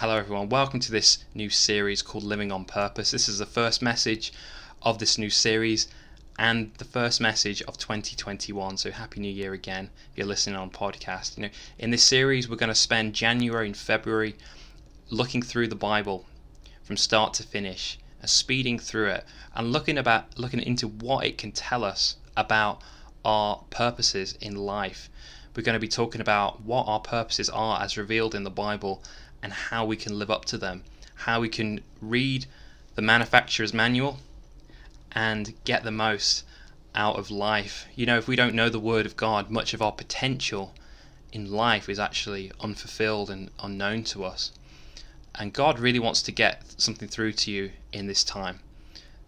Hello, everyone. Welcome to this new series called Living on Purpose. This is the first message of this new series and the first message of 2021. So, Happy New Year again if you're listening on podcast. You know, in this series, we're going to spend January and February looking through the Bible from start to finish, and speeding through it, and looking about looking into what it can tell us about our purposes in life. We're going to be talking about what our purposes are as revealed in the Bible and how we can live up to them, how we can read the manufacturer's manual and get the most out of life. You know, if we don't know the Word of God, much of our potential in life is actually unfulfilled and unknown to us. And God really wants to get something through to you in this time.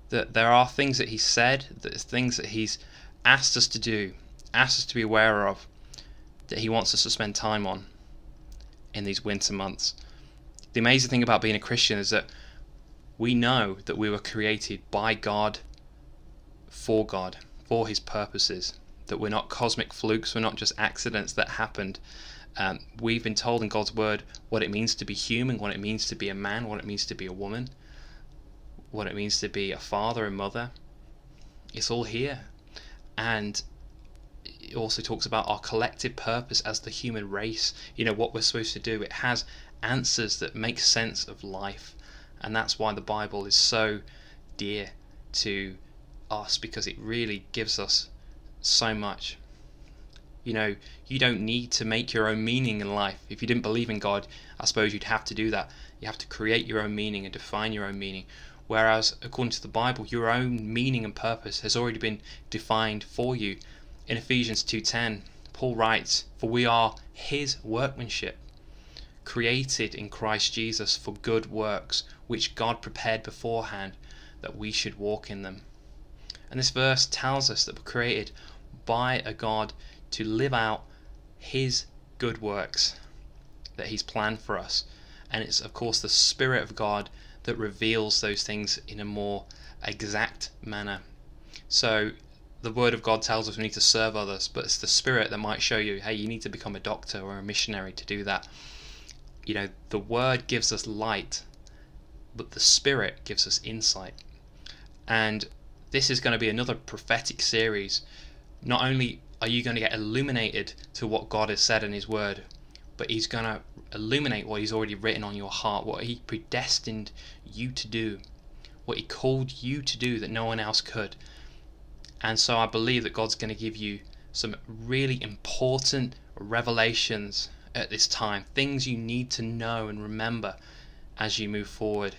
That there are things that He said, that things that He's asked us to do, asked us to be aware of, that He wants us to spend time on in these winter months. The amazing thing about being a Christian is that we know that we were created by God for God, for His purposes, that we're not cosmic flukes, we're not just accidents that happened. Um, we've been told in God's Word what it means to be human, what it means to be a man, what it means to be a woman, what it means to be a father and mother. It's all here. And it also talks about our collective purpose as the human race, you know, what we're supposed to do. It has answers that make sense of life. And that's why the Bible is so dear to us because it really gives us so much. You know, you don't need to make your own meaning in life. If you didn't believe in God, I suppose you'd have to do that. You have to create your own meaning and define your own meaning. Whereas, according to the Bible, your own meaning and purpose has already been defined for you. In Ephesians 2:10, Paul writes, "For we are his workmanship, created in Christ Jesus for good works, which God prepared beforehand that we should walk in them." And this verse tells us that we're created by a God to live out his good works that he's planned for us. And it's of course the spirit of God that reveals those things in a more exact manner. So the word of God tells us we need to serve others, but it's the spirit that might show you, hey, you need to become a doctor or a missionary to do that. You know, the word gives us light, but the spirit gives us insight. And this is going to be another prophetic series. Not only are you going to get illuminated to what God has said in His Word, but He's going to illuminate what He's already written on your heart, what He predestined you to do, what He called you to do that no one else could. And so I believe that God's going to give you some really important revelations at this time, things you need to know and remember as you move forward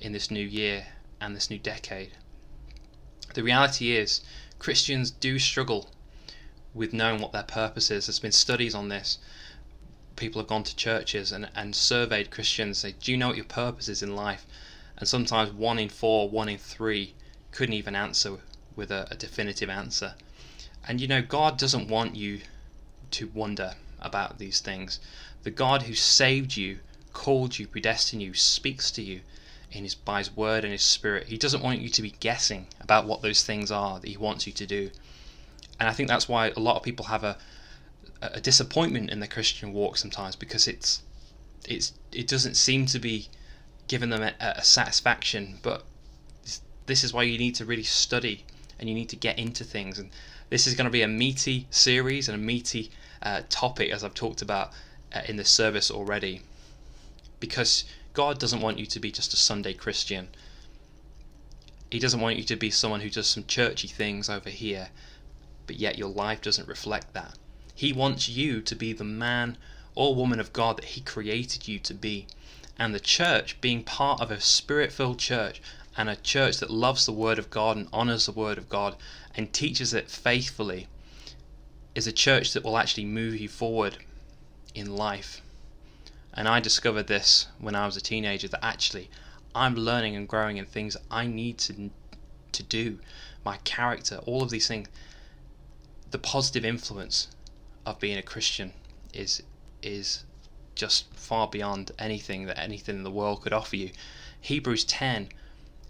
in this new year and this new decade. The reality is, Christians do struggle with knowing what their purpose is. There's been studies on this. People have gone to churches and, and surveyed Christians, say, Do you know what your purpose is in life? And sometimes one in four, one in three couldn't even answer with a, a definitive answer. And you know, God doesn't want you to wonder about these things. The God who saved you, called you, predestined you, speaks to you in his by his word and his spirit. He doesn't want you to be guessing about what those things are that he wants you to do. And I think that's why a lot of people have a a disappointment in the Christian walk sometimes because it's it's it doesn't seem to be giving them a, a satisfaction. But this is why you need to really study and you need to get into things. And this is going to be a meaty series and a meaty uh, topic, as I've talked about uh, in this service already, because God doesn't want you to be just a Sunday Christian. He doesn't want you to be someone who does some churchy things over here, but yet your life doesn't reflect that. He wants you to be the man or woman of God that He created you to be. And the church, being part of a spirit filled church, and a church that loves the Word of God and honors the Word of God and teaches it faithfully is a church that will actually move you forward in life. And I discovered this when I was a teenager that actually I'm learning and growing in things I need to to do, my character, all of these things. The positive influence of being a Christian is is just far beyond anything that anything in the world could offer you. Hebrews 10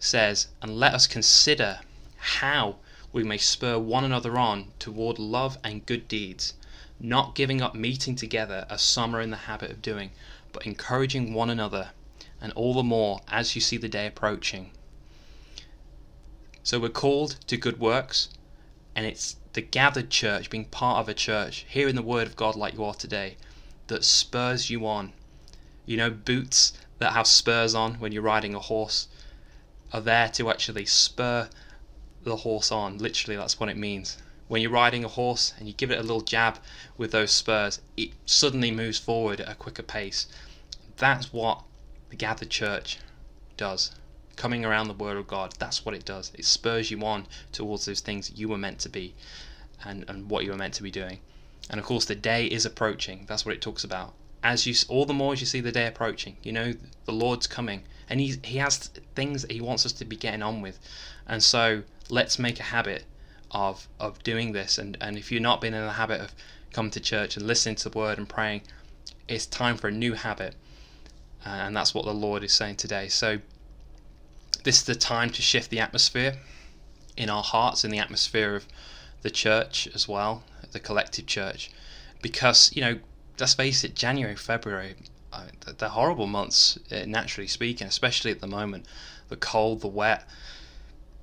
says, And let us consider how we may spur one another on toward love and good deeds, not giving up meeting together as some are in the habit of doing, but encouraging one another, and all the more as you see the day approaching. So we're called to good works, and it's the gathered church, being part of a church, hearing the word of God like you are today, that spurs you on. You know, boots that have spurs on when you're riding a horse are there to actually spur the horse on. Literally, that's what it means. When you're riding a horse and you give it a little jab with those spurs, it suddenly moves forward at a quicker pace. That's what the gathered church does. Coming around the Word of God, that's what it does. It spurs you on towards those things you were meant to be and, and what you were meant to be doing. And of course, the day is approaching. That's what it talks about. As you, all the more as you see the day approaching, you know the Lord's coming, and he he has things that he wants us to be getting on with, and so let's make a habit of of doing this. And and if you're not been in the habit of coming to church and listening to the word and praying, it's time for a new habit, uh, and that's what the Lord is saying today. So this is the time to shift the atmosphere in our hearts, in the atmosphere of the church as well, the collective church, because you know, let's face it, January, February, uh, they're horrible months, uh, naturally speaking, especially at the moment, the cold, the wet.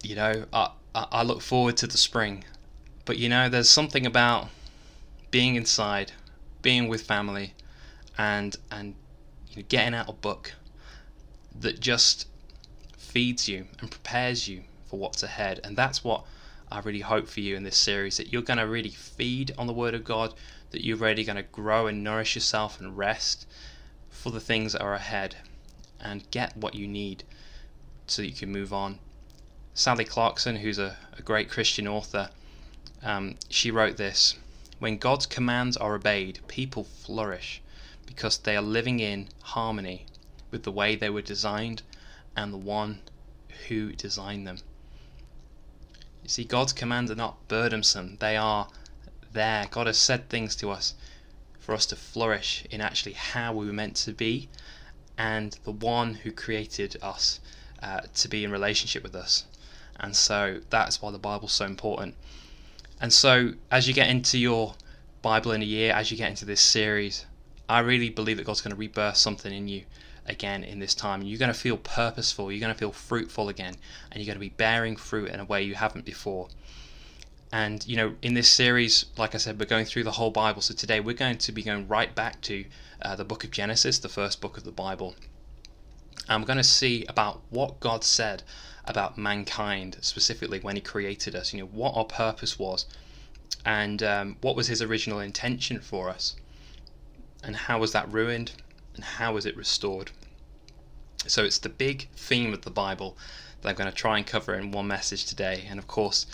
You know, I I look forward to the spring, but you know, there's something about being inside, being with family, and and you know, getting out a book that just feeds you and prepares you for what's ahead, and that's what I really hope for you in this series that you're going to really feed on the Word of God, that you're really going to grow and nourish yourself and rest for the things that are ahead and get what you need so that you can move on. Sally Clarkson, who's a, a great Christian author, um, she wrote this When God's commands are obeyed, people flourish because they are living in harmony with the way they were designed and the one who designed them. You see, God's commands are not burdensome, they are there. God has said things to us for us to flourish in actually how we were meant to be and the one who created us uh, to be in relationship with us. And so that's why the Bible's so important. And so, as you get into your Bible in a year, as you get into this series, I really believe that God's going to rebirth something in you again in this time. You're going to feel purposeful, you're going to feel fruitful again, and you're going to be bearing fruit in a way you haven't before. And, you know, in this series, like I said, we're going through the whole Bible. So today we're going to be going right back to uh, the book of Genesis, the first book of the Bible. And we're going to see about what God said about mankind, specifically when He created us, you know, what our purpose was, and um, what was His original intention for us, and how was that ruined, and how was it restored. So it's the big theme of the Bible that I'm going to try and cover in one message today. And of course,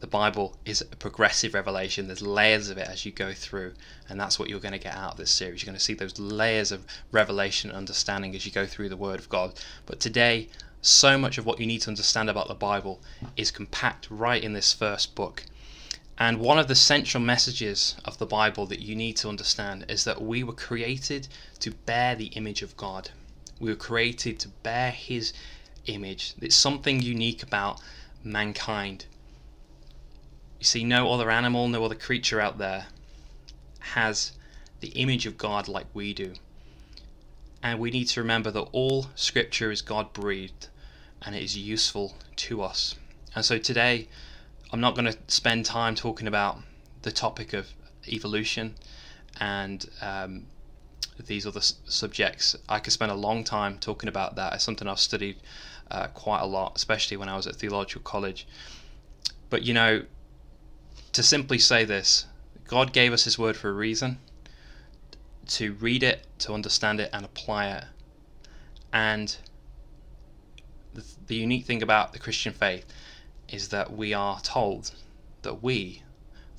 the Bible is a progressive revelation. There's layers of it as you go through, and that's what you're going to get out of this series. You're going to see those layers of revelation and understanding as you go through the Word of God. But today, so much of what you need to understand about the Bible is compact right in this first book. And one of the central messages of the Bible that you need to understand is that we were created to bear the image of God. We were created to bear His image. It's something unique about mankind. You see, no other animal, no other creature out there has the image of God like we do. And we need to remember that all scripture is God breathed and it is useful to us. And so today, I'm not going to spend time talking about the topic of evolution and um, these other subjects. I could spend a long time talking about that. It's something I've studied uh, quite a lot, especially when I was at theological college. But you know, to simply say this, God gave us His word for a reason. To read it, to understand it, and apply it. And the, the unique thing about the Christian faith is that we are told that we,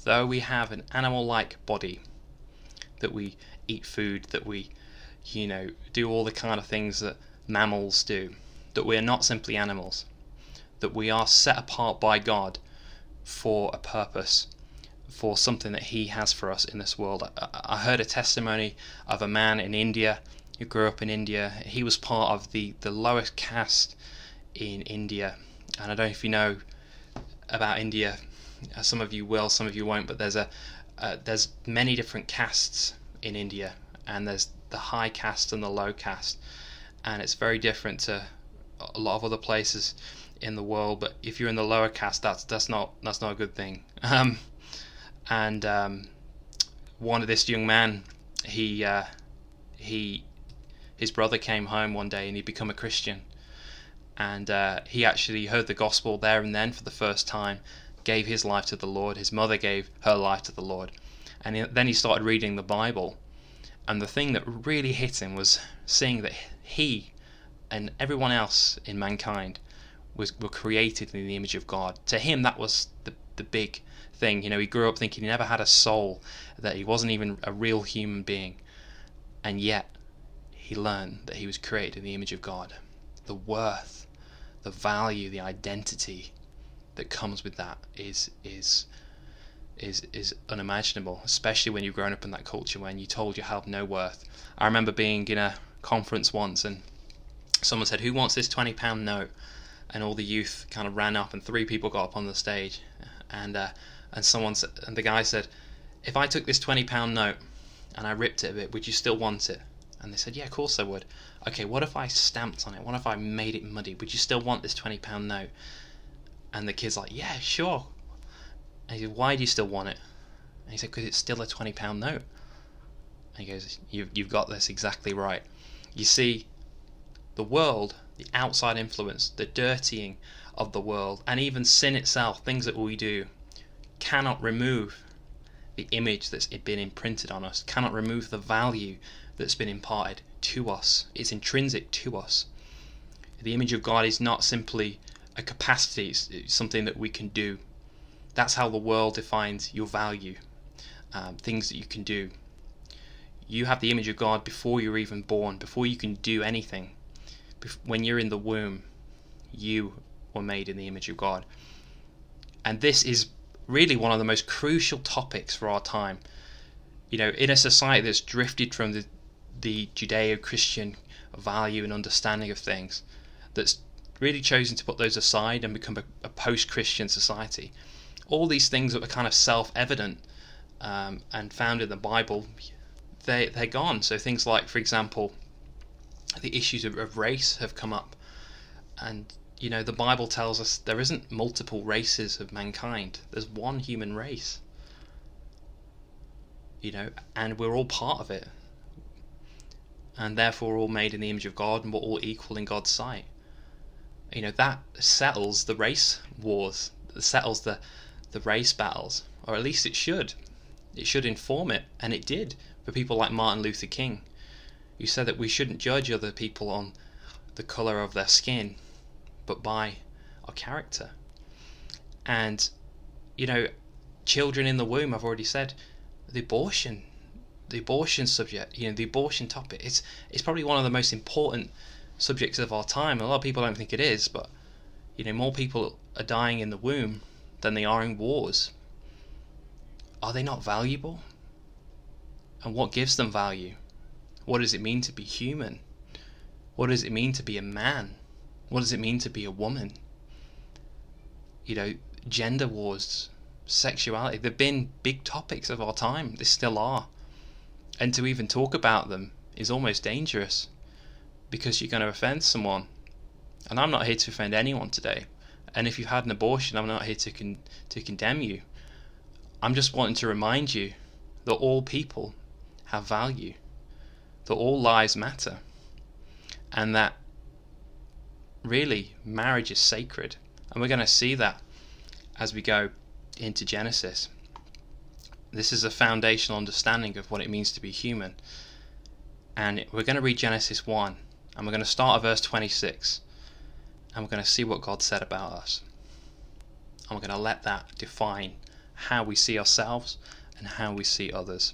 though we have an animal like body, that we eat food, that we, you know, do all the kind of things that mammals do, that we are not simply animals, that we are set apart by God for a purpose, for something that He has for us in this world. I, I heard a testimony of a man in India who grew up in India. He was part of the, the lowest caste in India. And I don't know if you know about India. Uh, some of you will, some of you won't. But there's a uh, there's many different castes in India, and there's the high caste and the low caste. and it's very different to a lot of other places in the world. But if you're in the lower caste, that's that's not that's not a good thing. Um, and um, one of this young man, he uh, he his brother came home one day and he'd become a Christian, and uh, he actually heard the gospel there and then for the first time, gave his life to the Lord. His mother gave her life to the Lord, and he, then he started reading the Bible. And the thing that really hit him was seeing that he and everyone else in mankind was were created in the image of God. To him, that was the the big thing. You know, he grew up thinking he never had a soul, that he wasn't even a real human being, and yet he learned that he was created in the image of God. The worth, the value, the identity that comes with that is is is is unimaginable, especially when you've grown up in that culture when you're told you have no worth. I remember being in a conference once and someone said, "Who wants this twenty pound note?" And all the youth kind of ran up, and three people got up on the stage, and uh, and someone said, and the guy said, "If I took this twenty pound note and I ripped it a bit, would you still want it?" And they said, "Yeah, of course I would." Okay, what if I stamped on it? What if I made it muddy? Would you still want this twenty pound note? And the kid's like, "Yeah, sure." And he said, "Why do you still want it?" And he said, "Because it's still a twenty pound note." And he goes, "You've you've got this exactly right." You see, the world, the outside influence, the dirtying of the world, and even sin itself, things that we do, cannot remove the image that's been imprinted on us, cannot remove the value that's been imparted to us. It's intrinsic to us. The image of God is not simply a capacity, it's something that we can do. That's how the world defines your value, um, things that you can do. You have the image of God before you're even born, before you can do anything. When you're in the womb, you were made in the image of God. And this is really one of the most crucial topics for our time. You know, in a society that's drifted from the, the Judeo Christian value and understanding of things, that's really chosen to put those aside and become a, a post Christian society, all these things that were kind of self evident um, and found in the Bible they they're gone. So things like, for example, the issues of, of race have come up, and you know the Bible tells us there isn't multiple races of mankind. There's one human race. You know, and we're all part of it, and therefore all made in the image of God, and we're all equal in God's sight. You know that settles the race wars. Settles the the race battles, or at least it should. It should inform it, and it did for people like Martin Luther King, who said that we shouldn't judge other people on the colour of their skin, but by our character. And, you know, children in the womb, I've already said, the abortion, the abortion subject, you know, the abortion topic, it's, it's probably one of the most important subjects of our time. A lot of people don't think it is, but, you know, more people are dying in the womb than they are in wars. Are they not valuable? and what gives them value. What does it mean to be human? What does it mean to be a man? What does it mean to be a woman? You know, gender wars, sexuality, they've been big topics of our time. They still are. And to even talk about them is almost dangerous because you're going to offend someone. And I'm not here to offend anyone today. And if you've had an abortion, I'm not here to con- to condemn you. I'm just wanting to remind you that all people have value, that all lives matter, and that really marriage is sacred. And we're going to see that as we go into Genesis. This is a foundational understanding of what it means to be human. And we're going to read Genesis 1, and we're going to start at verse 26, and we're going to see what God said about us. And we're going to let that define how we see ourselves and how we see others.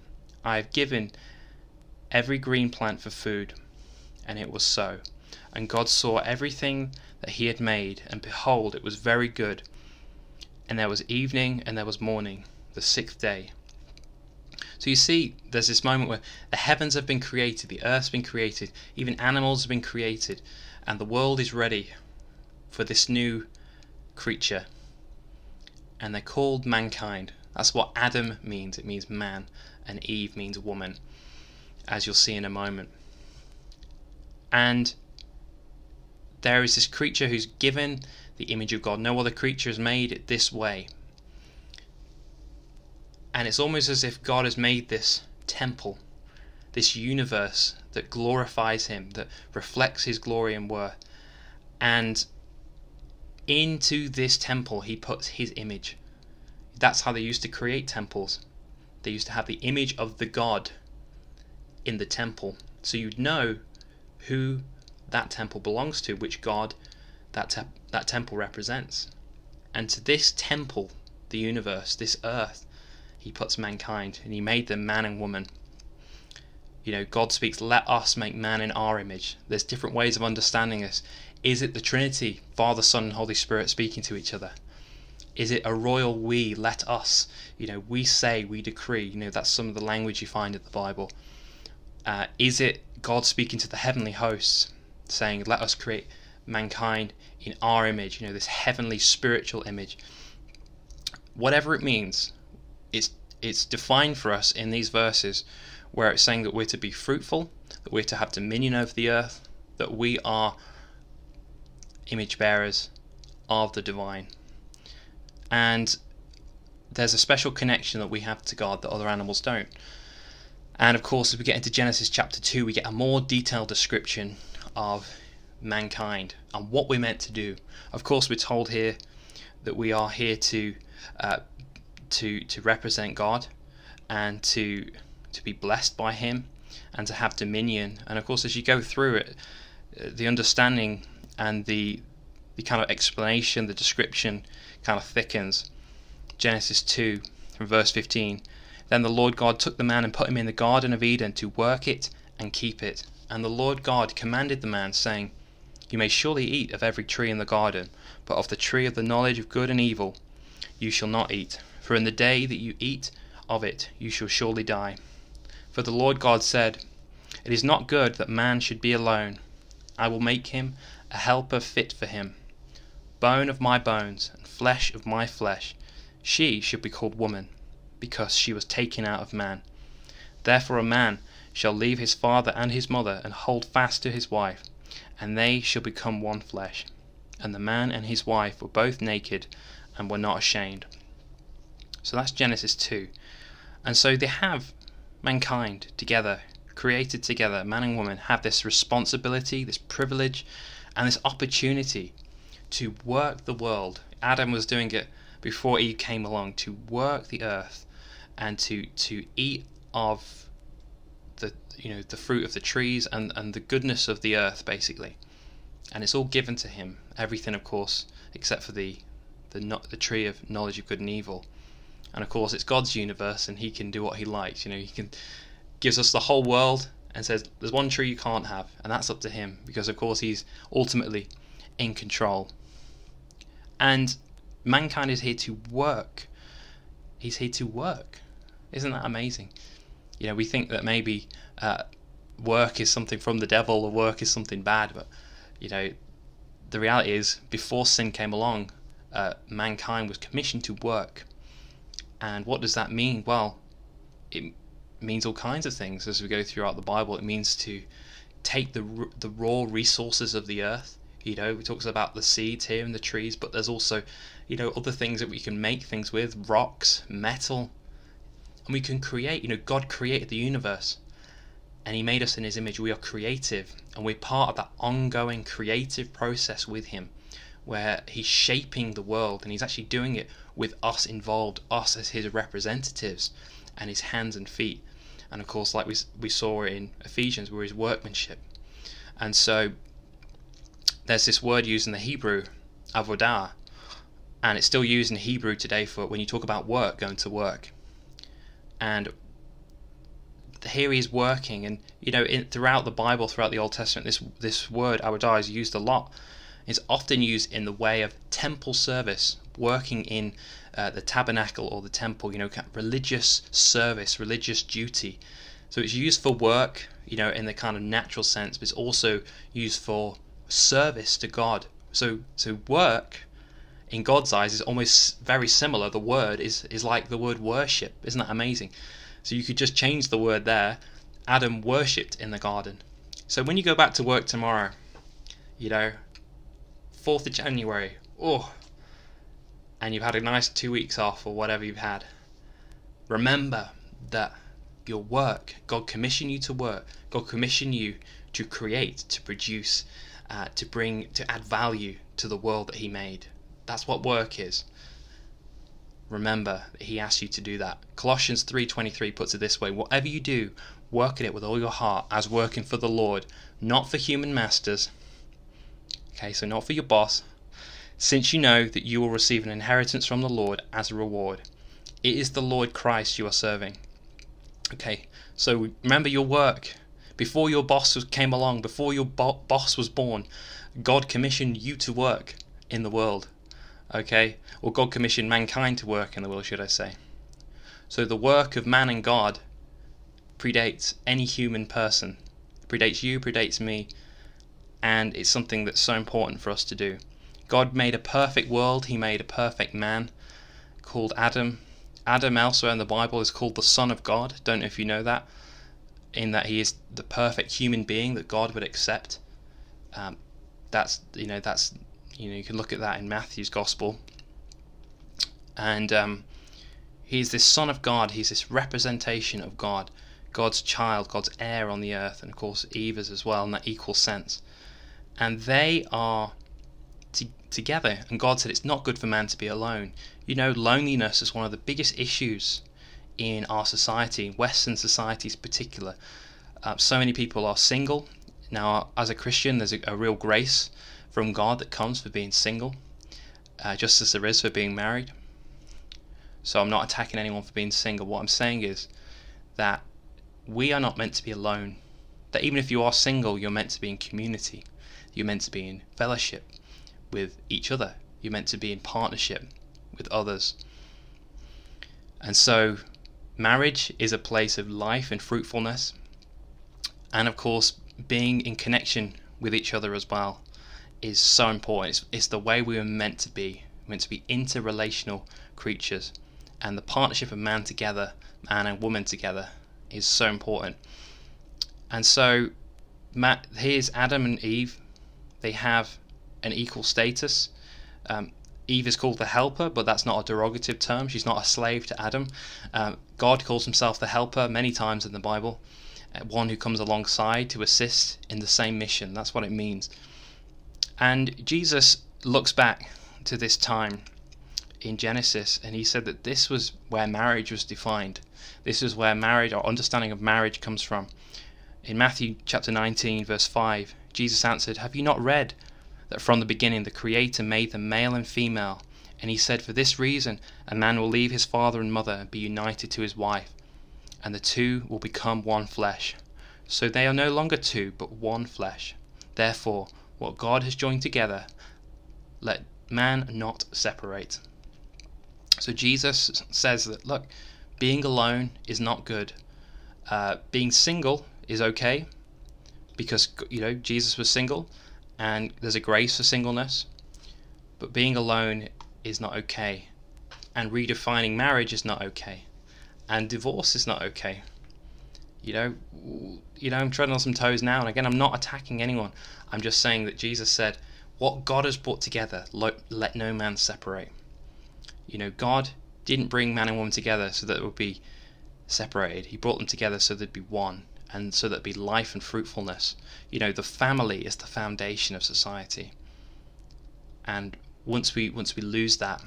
I have given every green plant for food. And it was so. And God saw everything that he had made, and behold, it was very good. And there was evening, and there was morning, the sixth day. So you see, there's this moment where the heavens have been created, the earth's been created, even animals have been created, and the world is ready for this new creature. And they're called mankind. That's what Adam means. It means man, and Eve means woman, as you'll see in a moment. And there is this creature who's given the image of God. No other creature is made this way. And it's almost as if God has made this temple, this universe that glorifies Him, that reflects His glory and worth. And into this temple, He puts His image. That's how they used to create temples. They used to have the image of the God in the temple. So you'd know who that temple belongs to, which God that, te- that temple represents. And to this temple, the universe, this earth, he puts mankind and he made them man and woman. You know, God speaks, let us make man in our image. There's different ways of understanding this. Is it the Trinity, Father, Son, and Holy Spirit speaking to each other? Is it a royal we, let us? You know, we say, we decree. You know, that's some of the language you find in the Bible. Uh, is it God speaking to the heavenly hosts, saying, let us create mankind in our image, you know, this heavenly spiritual image? Whatever it means, it's it's defined for us in these verses where it's saying that we're to be fruitful, that we're to have dominion over the earth, that we are image bearers of the divine. And there's a special connection that we have to God that other animals don't. And of course, as we get into Genesis chapter 2, we get a more detailed description of mankind and what we're meant to do. Of course, we're told here that we are here to uh, to to represent God and to to be blessed by Him and to have dominion. And of course, as you go through it, uh, the understanding and the the kind of explanation, the description kind of thickens. Genesis 2 from verse 15. Then the Lord God took the man and put him in the Garden of Eden to work it and keep it. And the Lord God commanded the man, saying, You may surely eat of every tree in the garden, but of the tree of the knowledge of good and evil you shall not eat, for in the day that you eat of it you shall surely die. For the Lord God said, It is not good that man should be alone. I will make him a helper fit for him. Bone of my bones, and flesh of my flesh. She should be called woman, because she was taken out of man. Therefore a man shall leave his father and his mother, and hold fast to his wife, and they shall become one flesh. And the man and his wife were both naked, and were not ashamed. So that's Genesis 2. And so they have mankind together, created together, man and woman, have this responsibility, this privilege, and this opportunity to work the world. Adam was doing it before Eve came along to work the earth and to to eat of the you know the fruit of the trees and and the goodness of the earth basically. And it's all given to him. Everything of course except for the the not the tree of knowledge of good and evil and of course it's God's universe and he can do what he likes you know he can gives us the whole world and says there's one tree you can't have and that's up to him because of course he's ultimately in control and mankind is here to work he's here to work isn't that amazing you know we think that maybe uh, work is something from the devil or work is something bad but you know the reality is before sin came along uh, mankind was commissioned to work and what does that mean? Well, it means all kinds of things as we go throughout the Bible. It means to take the the raw resources of the earth. You know, we talks about the seeds here and the trees, but there's also, you know, other things that we can make things with: rocks, metal, and we can create. You know, God created the universe and He made us in His image. We are creative and we're part of that ongoing creative process with Him where He's shaping the world and He's actually doing it with us involved, us as His representatives and His hands and feet. And of course, like we, we saw in Ephesians, we're His workmanship. And so there's this word used in the Hebrew, avodah, and it's still used in Hebrew today for when you talk about work, going to work. And here he's working, and you know, in, throughout the Bible, throughout the Old Testament, this this word avodah is used a lot. It's often used in the way of temple service, working in uh, the tabernacle or the temple. You know, religious service, religious duty. So it's used for work, you know, in the kind of natural sense, but it's also used for service to God. So so work in God's eyes is almost very similar. The word is is like the word worship. Isn't that amazing? So you could just change the word there. Adam worshipped in the garden. So when you go back to work tomorrow, you know, 4th of January, oh, and you've had a nice two weeks off or whatever you've had, remember that your work, God commissioned you to work, God commissioned you to create, to produce, uh, to bring, to add value to the world that He made. That's what work is. Remember He asks you to do that. Colossians 3:23 puts it this way: Whatever you do, work at it with all your heart, as working for the Lord, not for human masters. Okay, so not for your boss, since you know that you will receive an inheritance from the Lord as a reward. It is the Lord Christ you are serving. Okay, so remember your work. Before your boss came along, before your bo- boss was born, God commissioned you to work in the world. Okay? Or God commissioned mankind to work in the world, should I say. So the work of man and God predates any human person. It predates you, predates me, and it's something that's so important for us to do. God made a perfect world, He made a perfect man called Adam. Adam, elsewhere in the Bible, is called the Son of God. Don't know if you know that in that he is the perfect human being that God would accept. Um, that's you know that's you know you can look at that in Matthew's gospel, and um, he's this son of God. He's this representation of God, God's child, God's heir on the earth, and of course Eve is as well in that equal sense. And they are t- together. And God said it's not good for man to be alone. You know, loneliness is one of the biggest issues in our society, Western societies particular. Uh, so many people are single. Now, as a Christian, there's a, a real grace from God that comes for being single, uh, just as there is for being married. So I'm not attacking anyone for being single. What I'm saying is that we are not meant to be alone. That even if you are single, you're meant to be in community. You're meant to be in fellowship with each other. You're meant to be in partnership with others. And so Marriage is a place of life and fruitfulness, and of course, being in connection with each other as well is so important. It's, it's the way we were meant to be, we're meant to be interrelational creatures, and the partnership of man together, man and woman together, is so important. And so, Matt, here's Adam and Eve. They have an equal status. Um, Eve is called the helper, but that's not a derogative term. She's not a slave to Adam. Um, God calls himself the helper many times in the Bible, uh, one who comes alongside to assist in the same mission. That's what it means. And Jesus looks back to this time in Genesis and he said that this was where marriage was defined. This is where marriage, our understanding of marriage, comes from. In Matthew chapter 19, verse 5, Jesus answered, Have you not read that from the beginning the Creator made them male and female. And he said, For this reason, a man will leave his father and mother and be united to his wife, and the two will become one flesh. So they are no longer two, but one flesh. Therefore, what God has joined together, let man not separate. So Jesus says that, look, being alone is not good. Uh, being single is okay because you know Jesus was single and there's a grace for singleness, but being alone is not okay, and redefining marriage is not okay, and divorce is not okay. You know, you know, I'm treading on some toes now, and again, I'm not attacking anyone. I'm just saying that Jesus said, "What God has brought together, let no man separate." You know, God didn't bring man and woman together so that it would be separated. He brought them together so they'd be one and so there'd be life and fruitfulness. You know, the family is the foundation of society. And once we once we lose that,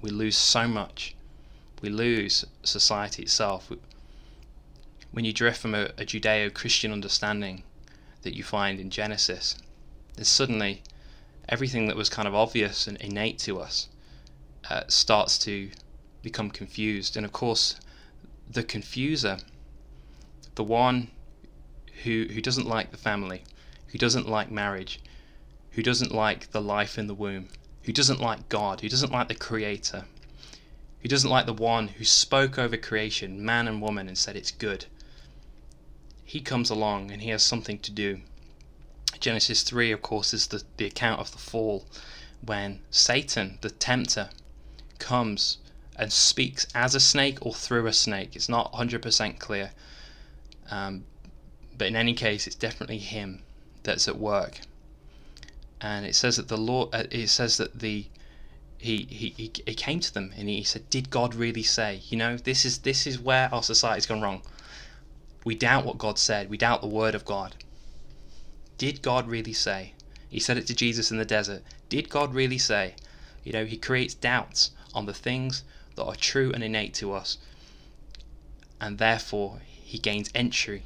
we lose so much. We lose society itself. When you drift from a, a Judeo-Christian understanding that you find in Genesis, then suddenly everything that was kind of obvious and innate to us uh, starts to become confused. And of course, the confuser, the one who, who doesn't like the family, who doesn't like marriage, who doesn't like the life in the womb, who doesn't like God, who doesn't like the Creator, who doesn't like the one who spoke over creation, man and woman, and said it's good. He comes along and he has something to do. Genesis 3, of course, is the, the account of the fall when Satan, the tempter, comes and speaks as a snake or through a snake. It's not 100% clear. Um, but in any case, it's definitely him that's at work. And it says that the Lord, uh, it says that the he, he, he, he came to them and he said, Did God really say? You know, this is this is where our society's gone wrong. We doubt what God said, we doubt the word of God. Did God really say? He said it to Jesus in the desert. Did God really say? You know, he creates doubts on the things that are true and innate to us. And therefore he gains entry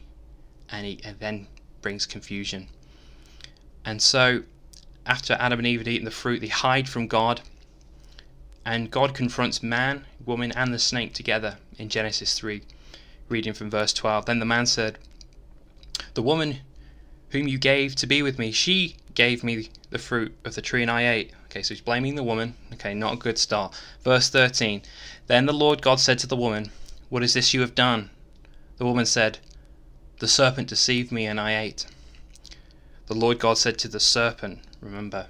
and, he, and then brings confusion. And so, after Adam and Eve had eaten the fruit, they hide from God. And God confronts man, woman, and the snake together in Genesis 3, reading from verse 12. Then the man said, The woman whom you gave to be with me, she gave me the fruit of the tree and I ate. Okay, so he's blaming the woman. Okay, not a good start. Verse 13 Then the Lord God said to the woman, What is this you have done? The woman said, the serpent deceived me and I ate. The Lord God said to the serpent, Remember,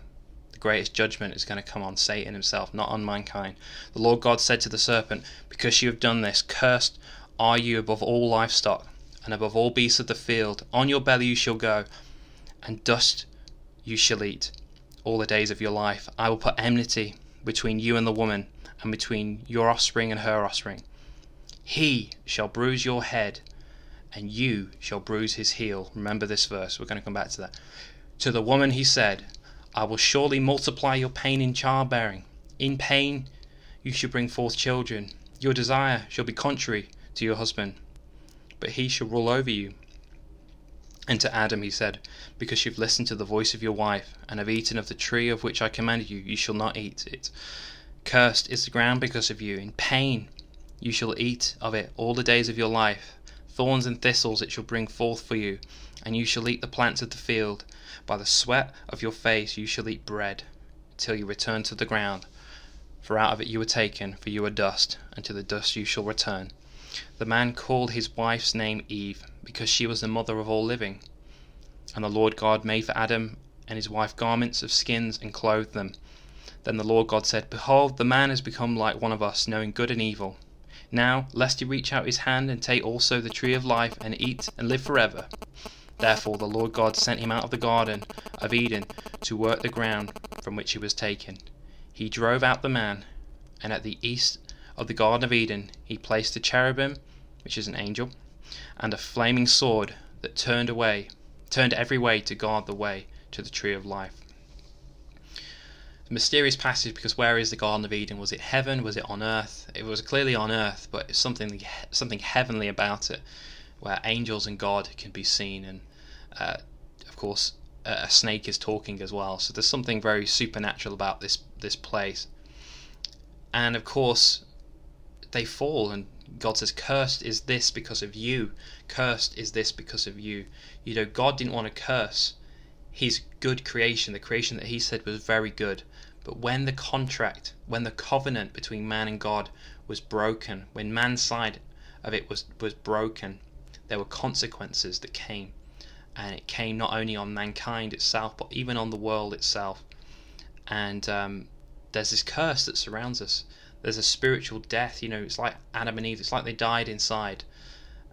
the greatest judgment is going to come on Satan himself, not on mankind. The Lord God said to the serpent, Because you have done this, cursed are you above all livestock and above all beasts of the field. On your belly you shall go, and dust you shall eat all the days of your life. I will put enmity between you and the woman, and between your offspring and her offspring. He shall bruise your head and you shall bruise his heel. Remember this verse, we're going to come back to that. To the woman he said, I will surely multiply your pain in childbearing. In pain you shall bring forth children. Your desire shall be contrary to your husband, but he shall rule over you. And to Adam he said, Because you've listened to the voice of your wife, and have eaten of the tree of which I commanded you, you shall not eat it. Cursed is the ground because of you. In pain you shall eat of it all the days of your life. Thorns and thistles it shall bring forth for you, and you shall eat the plants of the field. By the sweat of your face you shall eat bread, till you return to the ground. For out of it you were taken, for you are dust, and to the dust you shall return. The man called his wife's name Eve, because she was the mother of all living. And the Lord God made for Adam and his wife garments of skins and clothed them. Then the Lord God said, Behold, the man has become like one of us, knowing good and evil. Now, lest he reach out his hand and take also the tree of life and eat and live forever. Therefore the Lord God sent him out of the garden of Eden to work the ground from which he was taken. He drove out the man, and at the east of the Garden of Eden he placed a cherubim, which is an angel, and a flaming sword that turned away, turned every way to guard the way to the tree of life mysterious passage because where is the Garden of Eden? Was it heaven? Was it on earth? It was clearly on earth, but something something heavenly about it, where angels and God can be seen, and uh, of course a snake is talking as well. So there's something very supernatural about this this place. And of course, they fall, and God says, "Cursed is this because of you. Cursed is this because of you." You know, God didn't want to curse His good creation, the creation that He said was very good but when the contract, when the covenant between man and God was broken, when man's side of it was, was broken, there were consequences that came. And it came not only on mankind itself, but even on the world itself. And um, there's this curse that surrounds us. There's a spiritual death. You know, it's like Adam and Eve. It's like they died inside,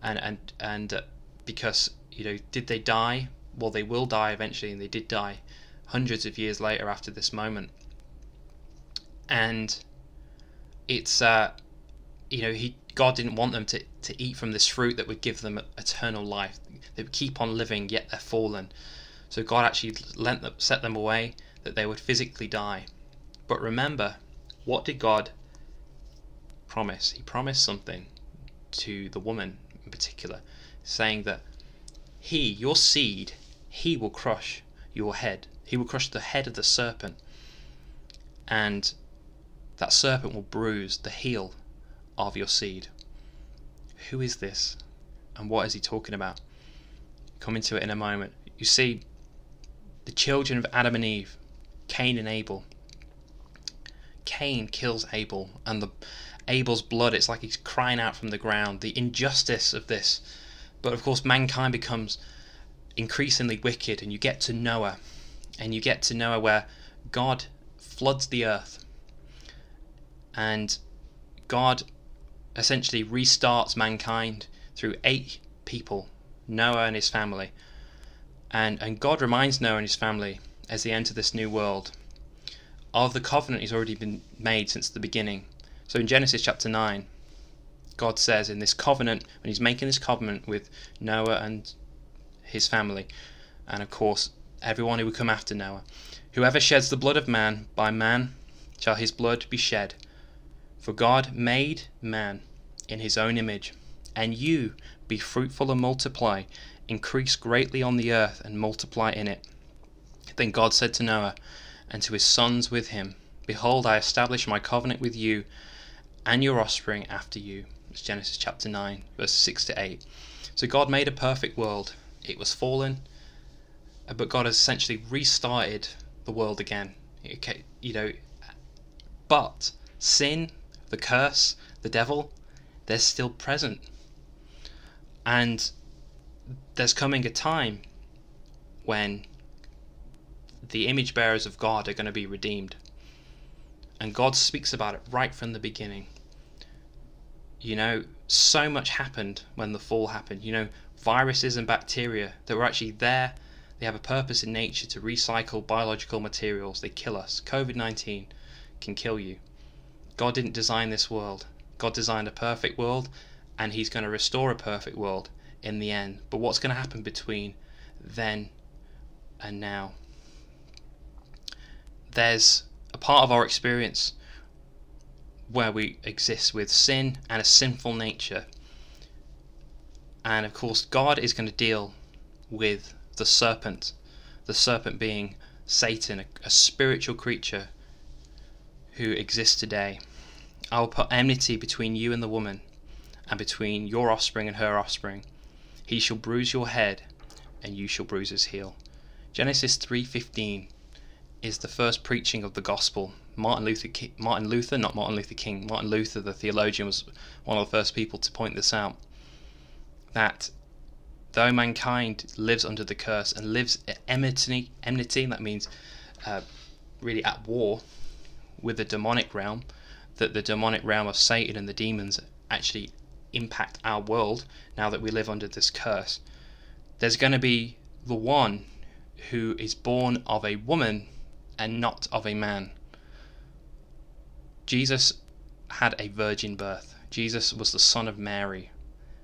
and and and uh, because you know, did they die? Well, they will die eventually, and they did die hundreds of years later after this moment and it's uh, you know, he God didn't want them to, to eat from this fruit that would give them eternal life. They would keep on living, yet they're fallen. So God actually lent them, set them away that they would physically die. But remember, what did God promise? He promised something to the woman in particular, saying that he, your seed, he will crush your head. He will crush the head of the serpent. And that serpent will bruise the heel of your seed. Who is this? And what is he talking about? Come into it in a moment. You see, the children of Adam and Eve, Cain and Abel. Cain kills Abel, and the Abel's blood, it's like he's crying out from the ground, the injustice of this. But of course, mankind becomes increasingly wicked, and you get to Noah, and you get to Noah where God floods the earth, and God essentially restarts mankind through eight people Noah and his family. And, and God reminds Noah and his family as they enter this new world of the covenant he's already been made since the beginning. So in Genesis chapter 9, God says in this covenant, when he's making this covenant with Noah and his family, and of course everyone who would come after Noah, whoever sheds the blood of man, by man shall his blood be shed. For God made man in his own image, and you be fruitful and multiply, increase greatly on the earth and multiply in it. Then God said to Noah and to his sons with him, Behold, I establish my covenant with you and your offspring after you. It's Genesis chapter 9, verse 6 to 8. So God made a perfect world. It was fallen, uh, but God has essentially restarted the world again. Okay, you know, but sin, the curse, the devil, they're still present. And there's coming a time when the image bearers of God are going to be redeemed. And God speaks about it right from the beginning. You know, so much happened when the fall happened. You know, viruses and bacteria that were actually there, they have a purpose in nature to recycle biological materials. They kill us. COVID 19 can kill you. God didn't design this world. God designed a perfect world, and He's going to restore a perfect world in the end. But what's going to happen between then and now? There's a part of our experience where we exist with sin and a sinful nature. And of course, God is going to deal with the serpent, the serpent being Satan, a, a spiritual creature who exists today. I will put enmity between you and the woman, and between your offspring and her offspring. He shall bruise your head, and you shall bruise his heel. Genesis 3:15 is the first preaching of the gospel. Martin Luther, Martin Luther, not Martin Luther King, Martin Luther, the theologian, was one of the first people to point this out. That though mankind lives under the curse and lives at enmity, enmity that means uh, really at war with the demonic realm, that the demonic realm of Satan and the demons actually impact our world now that we live under this curse. There's going to be the one who is born of a woman and not of a man. Jesus had a virgin birth. Jesus was the son of Mary,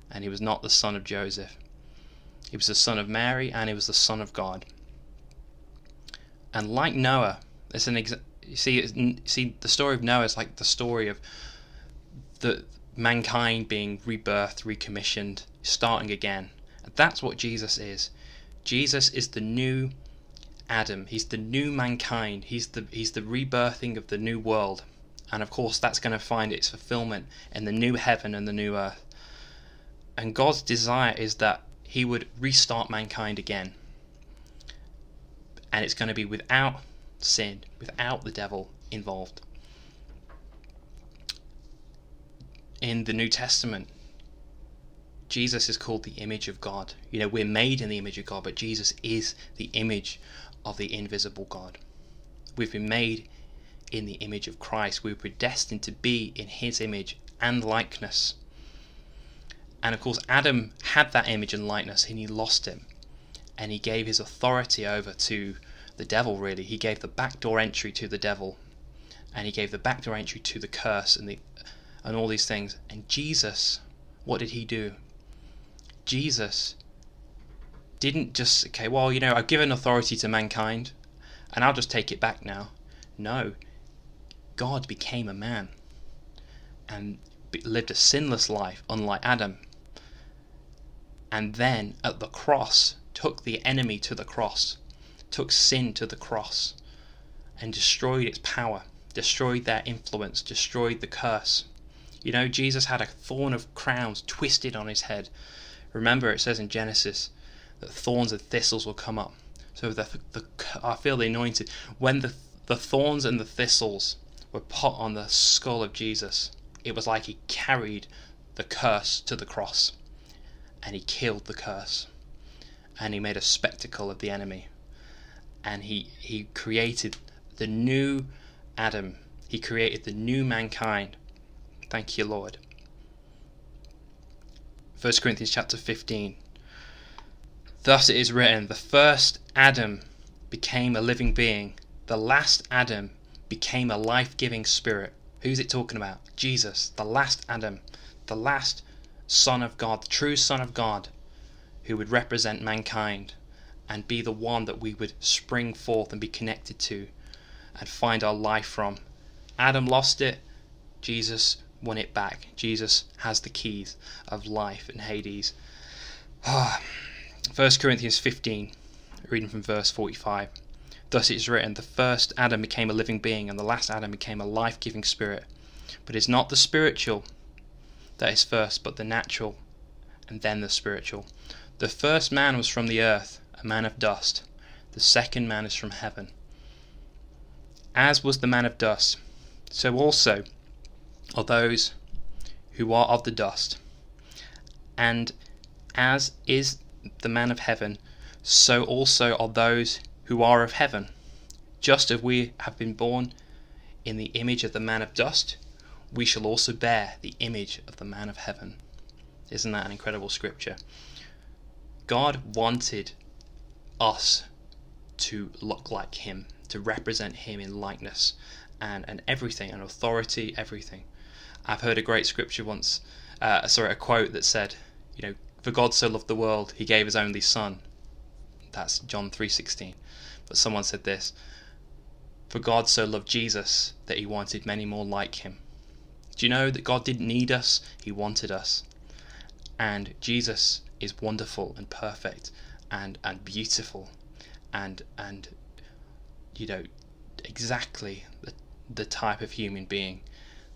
and he was not the son of Joseph. He was the son of Mary, and he was the son of God. And like Noah, it's an ex- you see, see the story of Noah is like the story of the mankind being rebirthed, recommissioned, starting again. And That's what Jesus is. Jesus is the new Adam. He's the new mankind. He's the he's the rebirthing of the new world. And of course that's going to find its fulfillment in the new heaven and the new earth. And God's desire is that he would restart mankind again. And it's going to be without sin, without the devil involved. in the New Testament, Jesus is called the image of God. You know, we're made in the image of God, but Jesus is the image of the invisible God. We've been made in the image of Christ. We were predestined to be in his image and likeness. And of course, Adam had that image and likeness and he lost him. And he gave his authority over to the devil, really. He gave the backdoor entry to the devil. And he gave the backdoor entry to the curse and the and all these things. And Jesus, what did he do? Jesus didn't just, okay, well, you know, I've given authority to mankind and I'll just take it back now. No, God became a man and lived a sinless life, unlike Adam. And then at the cross, took the enemy to the cross, took sin to the cross, and destroyed its power, destroyed their influence, destroyed the curse. You know, Jesus had a thorn of crowns twisted on his head. Remember, it says in Genesis that thorns and thistles will come up. So the, the I feel the anointed when the the thorns and the thistles were put on the skull of Jesus. It was like he carried the curse to the cross, and he killed the curse, and he made a spectacle of the enemy, and he he created the new Adam. He created the new mankind. Thank you, Lord. 1 Corinthians chapter 15. Thus it is written, the first Adam became a living being, the last Adam became a life giving spirit. Who's it talking about? Jesus, the last Adam, the last Son of God, the true Son of God, who would represent mankind and be the one that we would spring forth and be connected to and find our life from. Adam lost it, Jesus won it back. Jesus has the keys of life and Hades. 1 Corinthians 15, reading from verse 45. Thus it is written, The first Adam became a living being, and the last Adam became a life giving spirit. But it is not the spiritual that is first, but the natural, and then the spiritual. The first man was from the earth, man of dust. The second man is from heaven. As was the man of dust, so also are those who are of the dust. And as is the man of heaven, so also are those who are of heaven. Just as we have been born in the image of the man of dust, we shall also bear the image of the man of heaven. Isn't that an incredible scripture? God wanted us to look like Him, to represent Him in likeness and, and everything, and authority, everything. I've heard a great scripture once, uh, sorry, a quote that said, you know, for God so loved the world, He gave His only Son. That's John 3:16. But someone said this, for God so loved Jesus that He wanted many more like Him. Do you know that God didn't need us? He wanted us. And Jesus is wonderful and perfect and and beautiful and and you know exactly the, the type of human being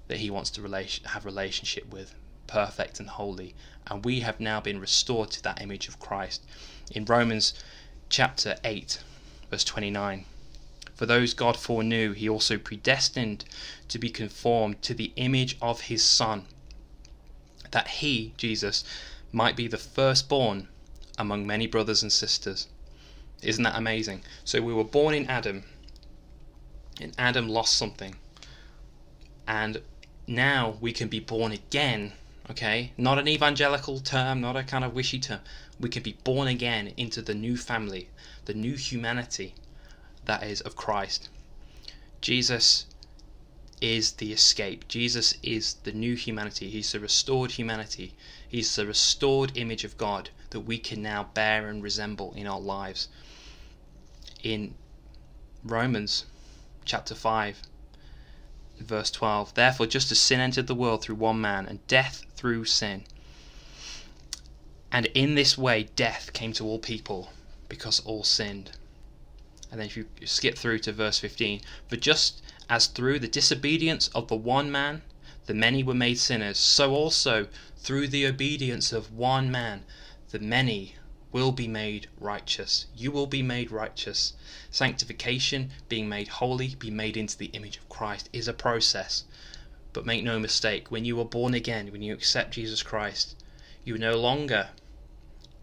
that he wants to relation, have relationship with perfect and holy. And we have now been restored to that image of Christ. In Romans chapter 8 verse 29 for those God foreknew he also predestined to be conformed to the image of his son that he Jesus might be the firstborn among many brothers and sisters. Isn't that amazing? So we were born in Adam and Adam lost something. And now we can be born again okay? Not an evangelical term not a kind of wishy term. We can be born again into the new family the new humanity that is of Christ. Jesus is the escape. Jesus is the new humanity. He's the restored humanity he's the restored image of God that we can now bear and resemble in our lives. In Romans chapter 5 verse 12 therefore just as sin entered the world through one man and death through sin and in this way death came to all people because all sinned. And then if you skip through to verse 15 for just as through the disobedience of the one man the many were made sinners so also through the obedience of one man the many will be made righteous. You will be made righteous. Sanctification, being made holy, be made into the image of Christ, is a process. But make no mistake, when you are born again, when you accept Jesus Christ, you are no longer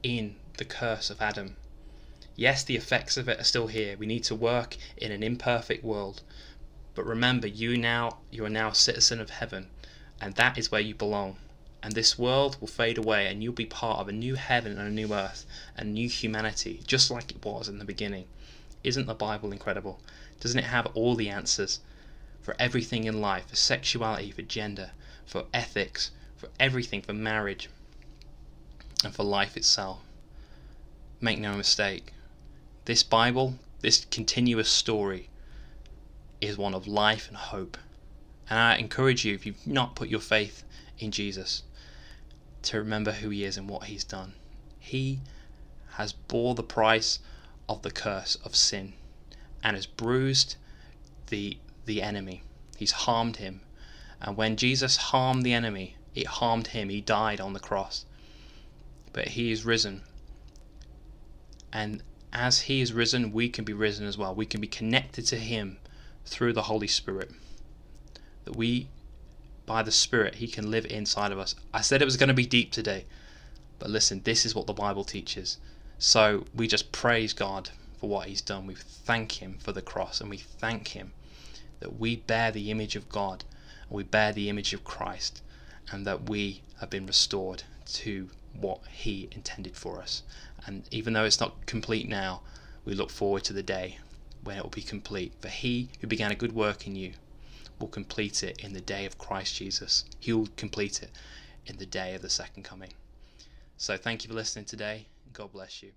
in the curse of Adam. Yes, the effects of it are still here. We need to work in an imperfect world. But remember, you now you are now a citizen of heaven, and that is where you belong and this world will fade away and you'll be part of a new heaven and a new earth and new humanity just like it was in the beginning isn't the bible incredible doesn't it have all the answers for everything in life for sexuality for gender for ethics, for everything, for marriage, and for life itself. Make no mistake, this Bible, this continuous story, is one of life and hope. And I encourage you, if you've not put your faith in Jesus, to remember who He is and what He's done. He has bore the price of the curse of sin and has bruised the the enemy. He's harmed him. And when Jesus harmed the enemy, it harmed him. He died on the cross. But he is risen. And as he is risen, we can be risen as well. We can be connected to him through the Holy Spirit. That we, by the Spirit, he can live inside of us. I said it was going to be deep today. But listen, this is what the Bible teaches. So we just praise God for what he's done. We thank him for the cross and we thank him that we bear the image of God and we bear the image of Christ and that we have been restored to what he intended for us. And even though it's not complete now, we look forward to the day when it will be complete. For he who began a good work in you will complete it in the day of Christ Jesus. He will complete it in the day of the second coming. So thank you for listening today. God bless you.